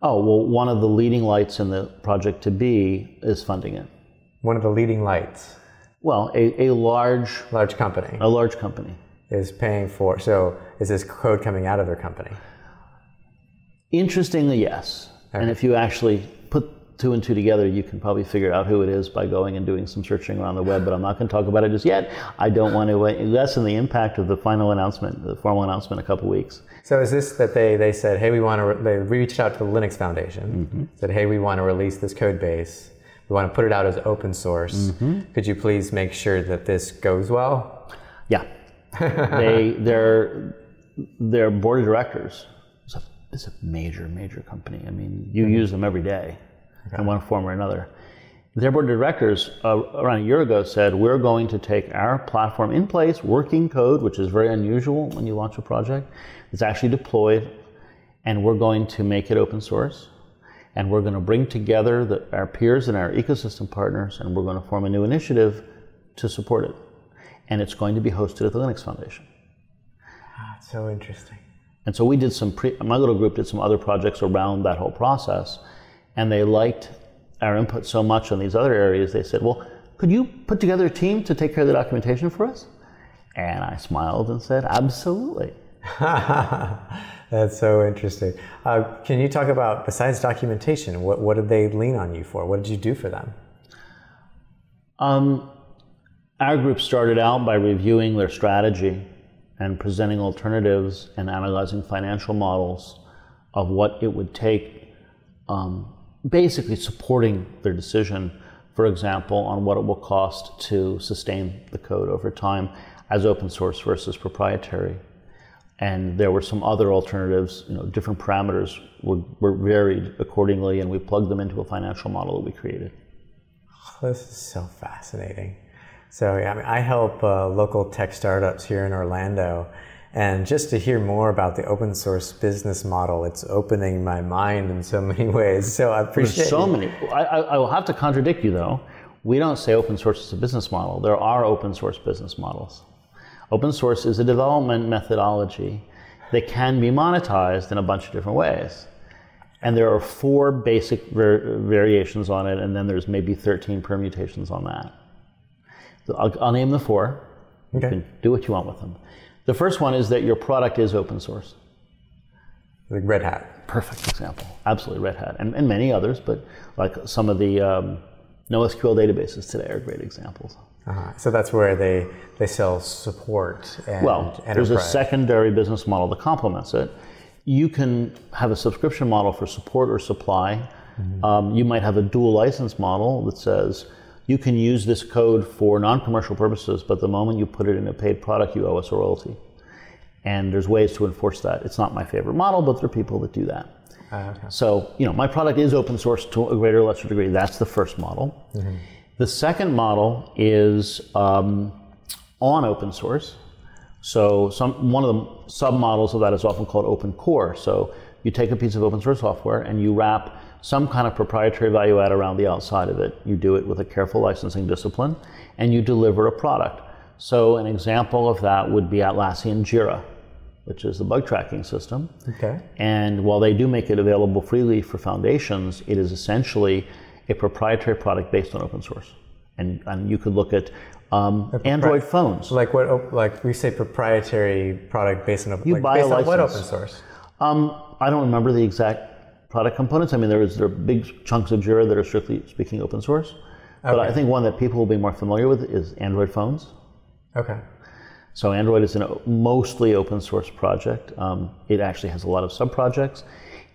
Oh, well, one of the leading lights in the project to be is funding it. One of the leading lights? Well, a, a large... Large company. A large company is paying for. So is this code coming out of their company? Interestingly, yes. Okay. And if you actually two and two together, you can probably figure out who it is by going and doing some searching around the web. But I'm not going to talk about it just yet. I don't want to lessen the impact of the final announcement, the formal announcement, in a couple weeks. So is this that they, they said, hey, we want to, they reached out to the Linux Foundation, mm-hmm. said, hey, we want to release this code base. We want to put it out as open source. Mm-hmm. Could you please make sure that this goes well? Yeah [laughs] they their their board of directors is a, is a major major company. I mean, you mm-hmm. use them every day okay. in one form or another. Their board of directors uh, around a year ago said we're going to take our platform in place, working code, which is very unusual when you launch a project. It's actually deployed, and we're going to make it open source and we're going to bring together the, our peers and our ecosystem partners, and we're going to form a new initiative to support it and it's going to be hosted at the Linux Foundation. Ah, so interesting. And so we did some, pre, my little group did some other projects around that whole process, and they liked our input so much on these other areas, they said, well, could you put together a team to take care of the documentation for us? And I smiled and said, absolutely. [laughs] That's so interesting. Uh, can you talk about, besides documentation, what, what did they lean on you for? What did you do for them? Um, our group started out by reviewing their strategy and presenting alternatives and analyzing financial models of what it would take um, basically supporting their decision, for example, on what it will cost to sustain the code over time as open source versus proprietary. And there were some other alternatives, you know, different parameters were, were varied accordingly, and we plugged them into a financial model that we created. This is so fascinating. So, I, mean, I help uh, local tech startups here in Orlando. And just to hear more about the open source business model, it's opening my mind in so [laughs] many ways. So I appreciate There's so you. many. I, I, I will have to contradict you though. We don't say open source is a business model. There are open source business models. Open source is a development methodology that can be monetized in a bunch of different ways. And there are four basic var- variations on it, and then there's maybe 13 permutations on that. So I'll, I'll name the four. You Okay. can do what you want with them. The first one is that your product is open source. Like Red Hat. Perfect example. Absolutely, Red Hat, and, and many others, but like some of the um, NoSQL databases today are great examples. Uh-huh. So that's where they, they sell support and Well, there's a secondary business model that complements it. You can have a subscription model for support or supply. Um, you might have a dual license model that says you can use this code for non-commercial purposes, but the moment you put it in a paid product, you owe us a royalty. And there's ways to enforce that. It's not my favorite model, but there are people that do that. Ah, okay. So, you know, my product is open source to a greater or lesser degree. That's the first model. The second model is um, on open source. So, some one of the submodels of that is often called open core. So, you take a piece of open source software and you wrap some kind of proprietary value add around the outside of it. You do it with a careful licensing discipline, and you deliver a product. So, an example of that would be Atlassian Jira, which is the bug tracking system. Okay. And while they do make it available freely for foundations, it is essentially a proprietary product based on open source. And, and you could look at um, Android phones. Like what? Like we say, proprietary product based on open. You like buy a on what license. open source? Um, I don't remember the exact product components. I mean, there is there are big chunks of Jira that are strictly speaking open source. But I think one that people will be more familiar with is Android phones. Okay. So Android is a mostly open source project. Um, it actually has a lot of sub projects.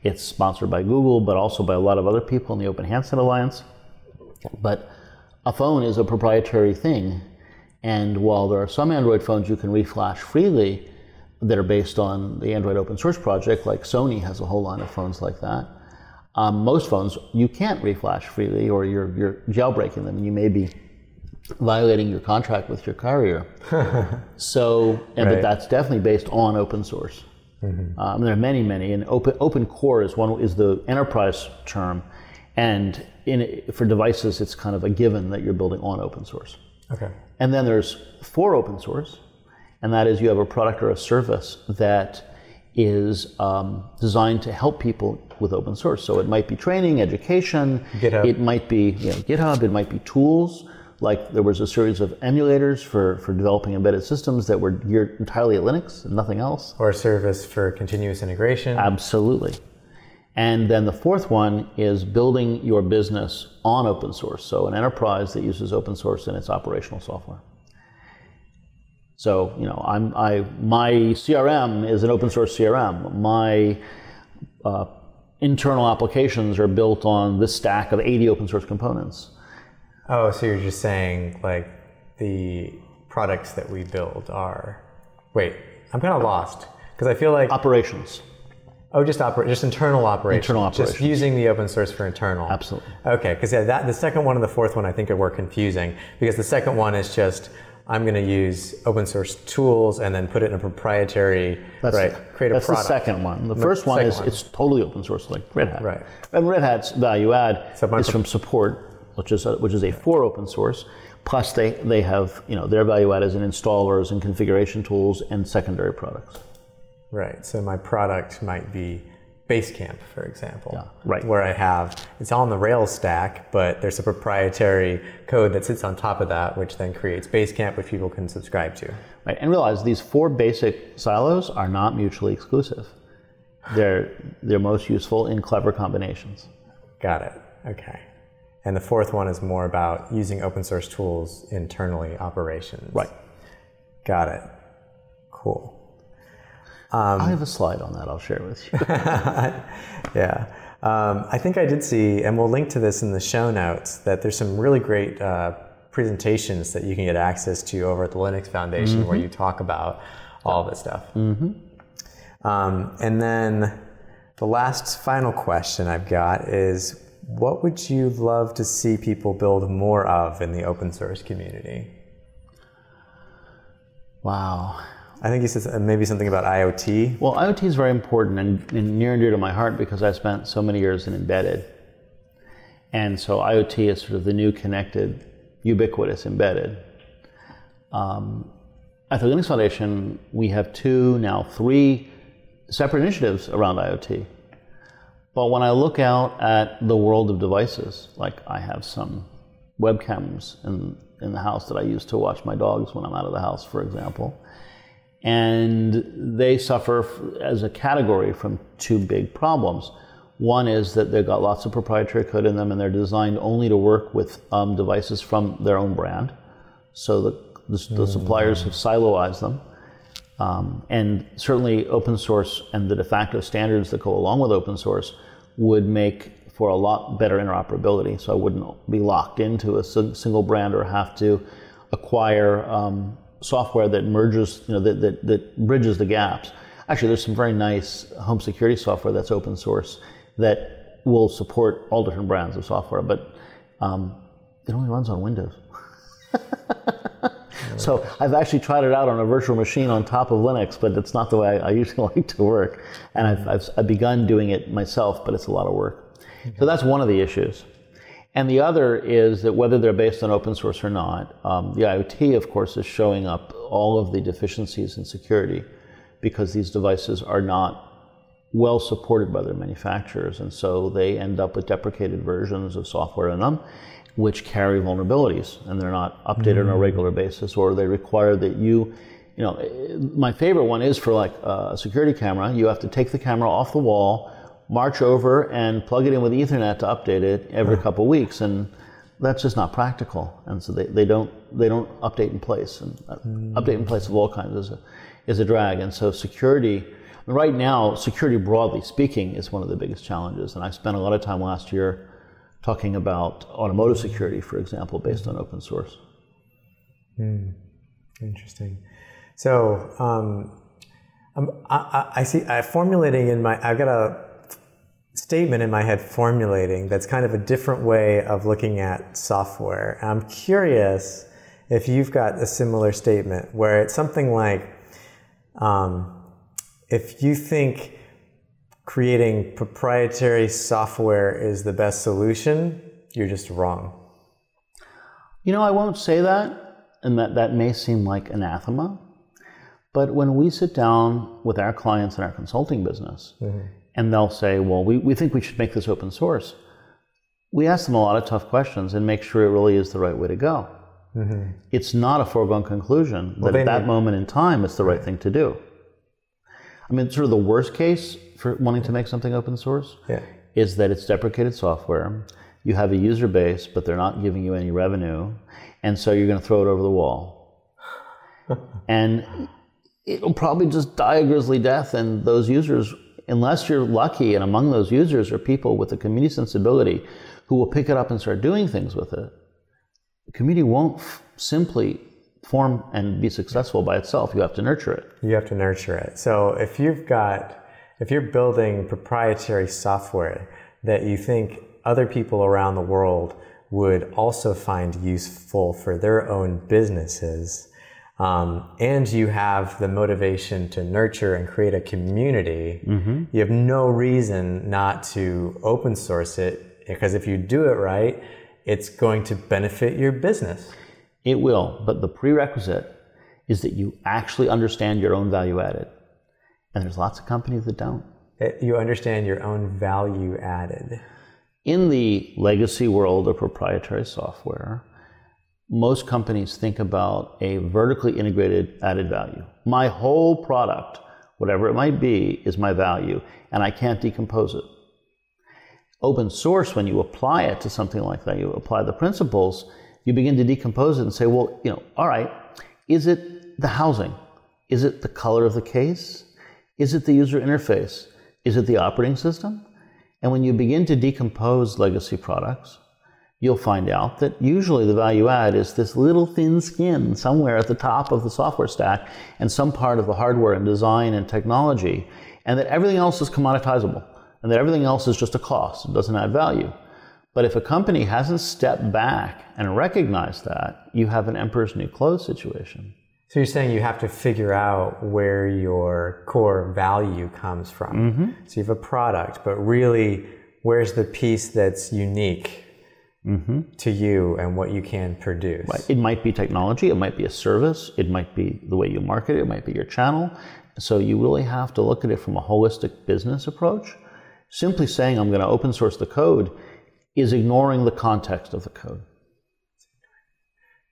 It's sponsored by Google, but also by a lot of other people in the Open Handset Alliance. But a phone is a proprietary thing, and while there are some Android phones you can reflash freely that are based on the Android open source project, like Sony has a whole line of phones like that. Um, most phones you can't reflash freely, or you're, you're jailbreaking them, and you may be violating your contract with your carrier. [laughs] so, and, Right. but that's definitely based on open source. Um, there are many, many, and open open core is one is the enterprise term, and in for devices it's kind of a given that you're building on open source. Okay. And then there's for open source, and that is you have a product or a service that is um, designed to help people with open source. So it might be training, education, GitHub. it might be you know, GitHub, it might be tools. Like there was a series of emulators for, for developing embedded systems that were geared entirely at Linux and nothing else. Or a service for continuous integration. Absolutely. And then the fourth one is building your business on open source. So an enterprise that uses open source in its operational software. So you know, I'm I my CRM is an open source CRM. My uh, internal applications are built on this stack of 80 open source components. Oh, so you're just saying like the products that we build are. Wait, I'm kind of lost because I feel like Operations. oh, just operate, just internal operations. Internal Just operations. using the open source for internal. Absolutely. Okay, because yeah, that the second one and the fourth one I think are were confusing because the second one is just I'm going to use open source tools and then put it in a proprietary That's, right create a that's product. the second one. The first one is one. it's totally open source, like Red Hat. Right. And Red Hat's value add So is pro- from support, which is a, which is a for open source. Plus, they they have you know their value add is in installers and configuration tools and secondary products. Right. So my product might be Basecamp, for example. Yeah, right. Where I have it's on the Rails stack, but there's a proprietary code that sits on top of that, which then creates Basecamp, which people can subscribe to. Right. And realize these four basic silos are not mutually exclusive. They're they're most useful in clever combinations. Got it. Okay. And the fourth one is more about using open source tools internally, operations. Right. Got it. Cool. I have a slide on that. I'll share with you. [laughs] Yeah. Um, I think I did see, and we'll link to this in the show notes, that there's some really great uh, presentations that you can get access to over at the Linux Foundation mm-hmm. where you talk about all this stuff. Mm-hmm. Um, and then the last final question I've got is what would you love to see people build more of in the open source community? Wow. I think he says uh, maybe something about IoT. Well, IoT is very important and, and, near and dear to my heart because I spent so many years in embedded. And so IoT is sort of the new connected, ubiquitous embedded. Um, at the Linux Foundation, we have two, now three separate initiatives around IoT. But when I look out at the world of devices, like I have some webcams in, in the house that I use to watch my dogs when I'm out of the house, for example. And they suffer as a category from two big problems. One is that they've got lots of proprietary code in them and they're designed only to work with um, devices from their own brand. So the, the, mm. suppliers have siloized them. Um, and certainly open source and the de facto standards that go along with open source would make for a lot better interoperability. So I wouldn't be locked into a single brand or have to acquire um, software that merges, you know, that, that, that bridges the gaps. Actually, there's some very nice home security software that's open source that will support all different brands of software, but um, it only runs on Windows. [laughs] so I've actually tried it out on a virtual machine on top of Linux, but it's not the way I, usually [laughs] like to work. And I've, I've, I've, begun doing it myself, but it's a lot of work. So that's one of the issues. And the other is that whether they're based on open source or not, um, the IoT, of course, is showing up all of the deficiencies in security because these devices are not well supported by their manufacturers. And so they end up with deprecated versions of software in them which carry vulnerabilities and they're not updated mm-hmm. on a mm. regular basis or they require that you you know my favorite one is for like a security camera you have to take the camera off the wall march over and plug it in with ethernet to update it every couple of weeks and that's just not practical and so they, they don't they don't update in place and mm. update in place of all kinds is a, is a drag and so security right now security broadly speaking is one of the biggest challenges and i spent a lot of time last year talking about automotive security, for example, based on open source. Mm, interesting. So um, I, I, see. I formulating in my. I've got a statement in my head formulating that's kind of a different way of looking at software. I'm curious if you've got a similar statement where it's something like, um, if you think creating proprietary software is the best solution, you're just wrong. You know, I won't say that, and that, that may seem like anathema. But when we sit down with our clients in our consulting business, mm-hmm. And they'll say, Well, we, we think we should make this open source, we ask them a lot of tough questions and make sure it really is the right way to go. Mm-hmm. It's not a foregone conclusion well, that at that need... moment in time it's the right thing to do. I mean, sort of the worst case for wanting to make something open source yeah. is that it's deprecated software. You have a user base, but they're not giving you any revenue, and so you're going to throw it over the wall. [laughs] and it'll probably just die a grisly death, and those users, unless you're lucky, and among those users are people with a community sensibility who will pick it up and start doing things with it. The community won't f- simply form and be successful by itself. You have to nurture it. You have to nurture it. So if you've got, if you're building proprietary software that you think other people around the world would also find useful for their own businesses, um, and you have the motivation to nurture and create a community, mm-hmm. you have no reason not to open source it because if you do it right, it's going to benefit your business. It will, but the prerequisite is that you actually understand your own value added. And there's lots of companies that don't. Uh, you understand your own value added. In the legacy world of proprietary software, most companies think about a vertically integrated added value. My whole product, whatever it might be, is my value, and I can't decompose it. Open source, when you apply it to something like that, you apply the principles, you begin to decompose it and say, well, you know, all right, is it the housing? Is it the color of the case? Is it the user interface? Is it the operating system? And when you begin to decompose legacy products, you'll find out that usually the value add is this little thin skin somewhere at the top of the software stack and some part of the hardware and design and technology, and that everything else is commoditizable and that everything else is just a cost, it doesn't add value. But if a company hasn't stepped back and recognized that, you have an emperor's new clothes situation. So you're saying you have to figure out where your core value comes from. Mm-hmm. So you have a product, but really, where's the piece that's unique mm-hmm. to you and what you can produce? Right. It might be technology, it might be a service, it might be the way you market it, it might be your channel. So you really have to look at it from a holistic business approach. Simply saying I'm going to open source the code is ignoring the context of the code.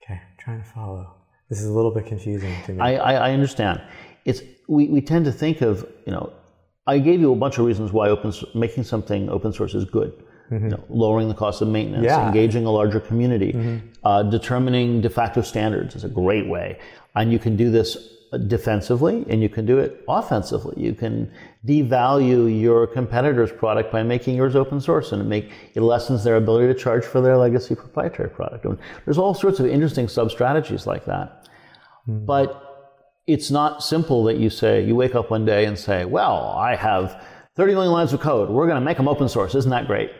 Okay, I'm trying to follow. This is a little bit confusing to me. I, I, I understand. It's we, we tend to think of you know. I gave you a bunch of reasons why open making something open source is good. Mm-hmm. You know, lowering the cost of maintenance, yeah. engaging a larger community, mm-hmm. uh, determining de facto standards is a great way, and you can do this defensively and you can do it offensively. You can devalue your competitor's product by making yours open source and it make it lessens their ability to charge for their legacy proprietary product. And there's all sorts of interesting sub strategies like that. Mm. But it's not simple that you say you wake up one day and say, "Well, I have 30 million lines of code. We're going to make them open source. Isn't that great?"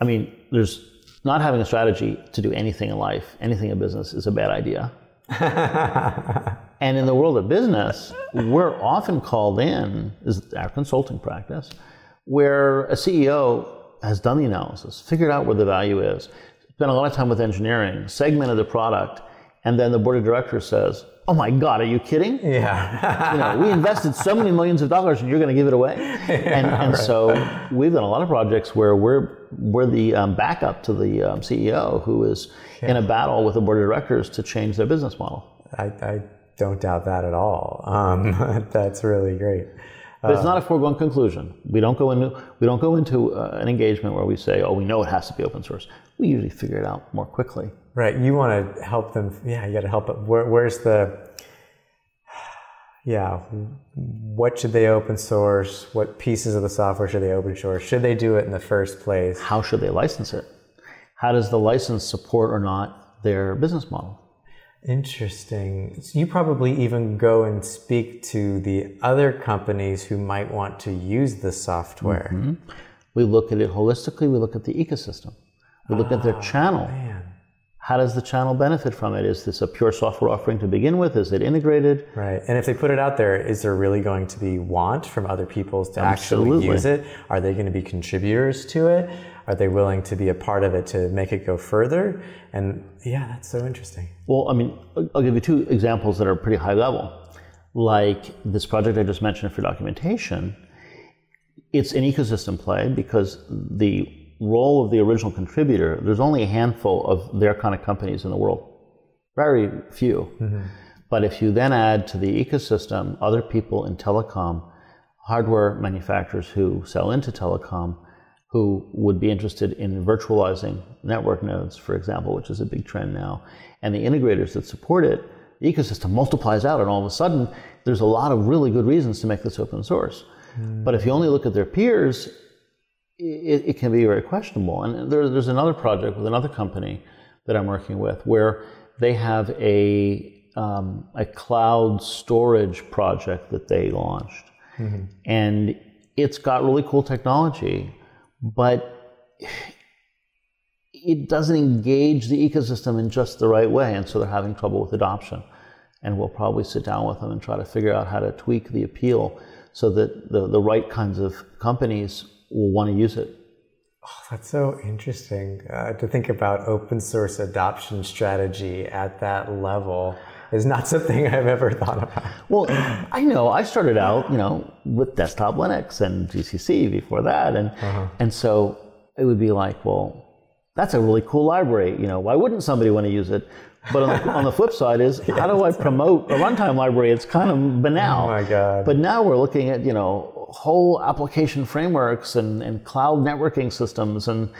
I mean, there's not having a strategy to do anything in life, anything in business is a bad idea. [laughs] And in the world of business, we're often called in, is our consulting practice, where a CEO has done the analysis, figured out where the value is, spent a lot of time with engineering, segmented the product, and then the board of directors says, "Oh my God, are you kidding? Yeah, you know, we [laughs] invested so many millions of dollars, and you're going to give it away." [laughs] Yeah, and, and right. so we've done a lot of projects where we're we're the um, backup to the um, CEO who is yeah. in a battle with the board of directors to change their business model. I, I don't doubt that at all. Um, [laughs] that's really great. But it's not a foregone conclusion. We don't go into we don't go into uh, an engagement where we say, "Oh, we know it has to be open source." We usually figure it out more quickly. Right. You want to help them. Yeah, you got to help. Them. Where, where's the? Yeah. What should they open source? What pieces of the software should they open source? Should they do it in the first place? How should they license it? How does the license support or not their business model? Interesting. So you probably even go and speak to the other companies who might want to use the software. Mm-hmm. We look at it holistically, we look at the ecosystem, we look oh, at their ah, channel. Man. How does the channel benefit from it? Is this a pure software offering to begin with? Is it integrated? Right. And if they put it out there, is there really going to be want from other people to Absolutely. actually use it? Are they going to be contributors to it? Are they willing to be a part of it to make it go further? And yeah, that's so interesting. Well, I mean, I'll give you two examples that are pretty high level. Like this project I just mentioned for documentation, it's an ecosystem play because the role of the original contributor, there's only a handful of their kind of companies in the world, very few. Mm-hmm. But if you then add to the ecosystem other people in telecom, hardware manufacturers who sell into telecom, who would be interested in virtualizing network nodes, for example, which is a big trend now, and the integrators that support it, the ecosystem multiplies out, and all of a sudden, there's a lot of really good reasons to make this open source. Mm. But if you only look at their peers, it, it can be very questionable. And there, there's another project with another company that I'm working with where they have a, um, a cloud storage project that they launched. Mm-hmm. And it's got really cool technology but it doesn't engage the ecosystem in just the right way, and so they're having trouble with adoption. And we'll probably sit down with them and try to figure out how to tweak the appeal so that the, the right kinds of companies will want to use it. Oh, that's so interesting uh, to think about open source adoption strategy at that level is not something I've ever thought about. Well, I know I started out, you know, with desktop Linux and GCC before that, and uh-huh. and so it would be like, well, that's a really cool library. You know, why wouldn't somebody want to use it? But on the, on the flip side is, yeah, [laughs] how do I promote a runtime library? It's kind of banal. Oh my god! But now we're looking at you know whole application frameworks and, and cloud networking systems and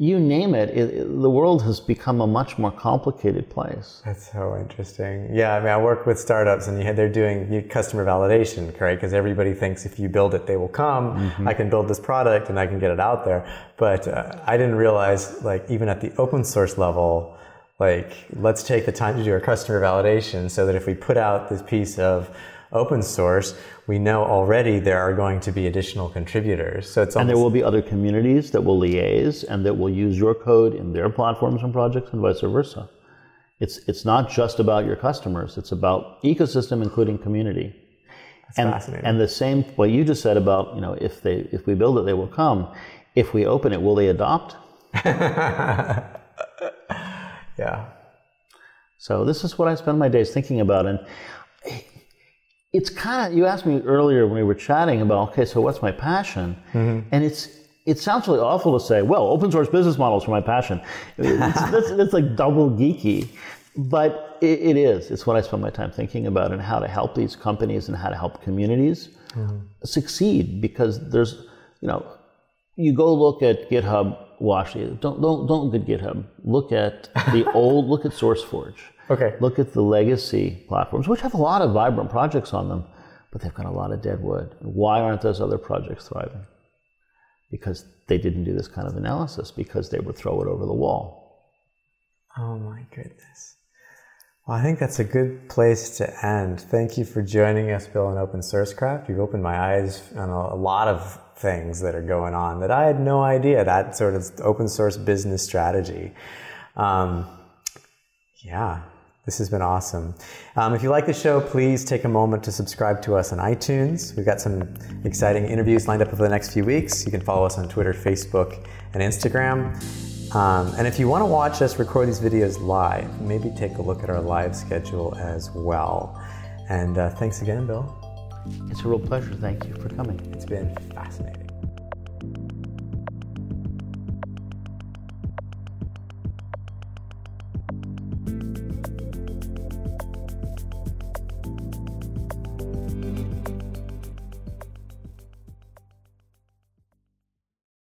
you name it, it, it, the world has become a much more complicated place. That's so interesting. Yeah, I mean, I work with startups, and you, they're doing customer validation, right? Because everybody thinks if you build it, they will come. Mm-hmm. I can build this product and I can get it out there. But uh, I didn't realize, like, even at the open source level, like, let's take the time to do our customer validation so that if we put out this piece of open source, we know already there are going to be additional contributors. So it's and there will be other communities that will liaise and that will use your code in their platforms and projects and vice versa. It's it's not just about your customers. It's about ecosystem, including community. That's and, fascinating. And the same what you just said about you know if they if we build it they will come. If we open it, will they adopt? [laughs] yeah. So this is what I spend my days thinking about, and it's kind of you asked me earlier when we were chatting about okay so what's my passion? Mm-hmm. and it's it sounds really awful to say well open source business models are my passion. It's, [laughs] that's, that's like double geeky. But it, it is. It's what i spend my time thinking about and how to help these companies and how to help communities mm-hmm. succeed because there's you know you go look at github watch don't don't don't look at github. Look at the [laughs] old look at sourceforge Okay. Look at the legacy platforms, which have a lot of vibrant projects on them, but they've got a lot of dead wood. Why aren't those other projects thriving? Because they didn't do this kind of analysis, because they would throw it over the wall. Oh my goodness. Well, I think that's a good place to end. Thank you for joining us, Bill, on Open Sourcecraft. You've opened my eyes on a, lot of things that are going on that I had no idea, that sort of open source business strategy. Um, yeah, this has been awesome. Um, if you like the show, please take a moment to subscribe to us on iTunes. We've got some exciting interviews lined up over the next few weeks. You can follow us on Twitter, Facebook, and Instagram. Um, and if you want to watch us record these videos live, maybe take a look at our live schedule as well. And uh, thanks again, Bill. It's a real pleasure. Thank you for coming. It's been.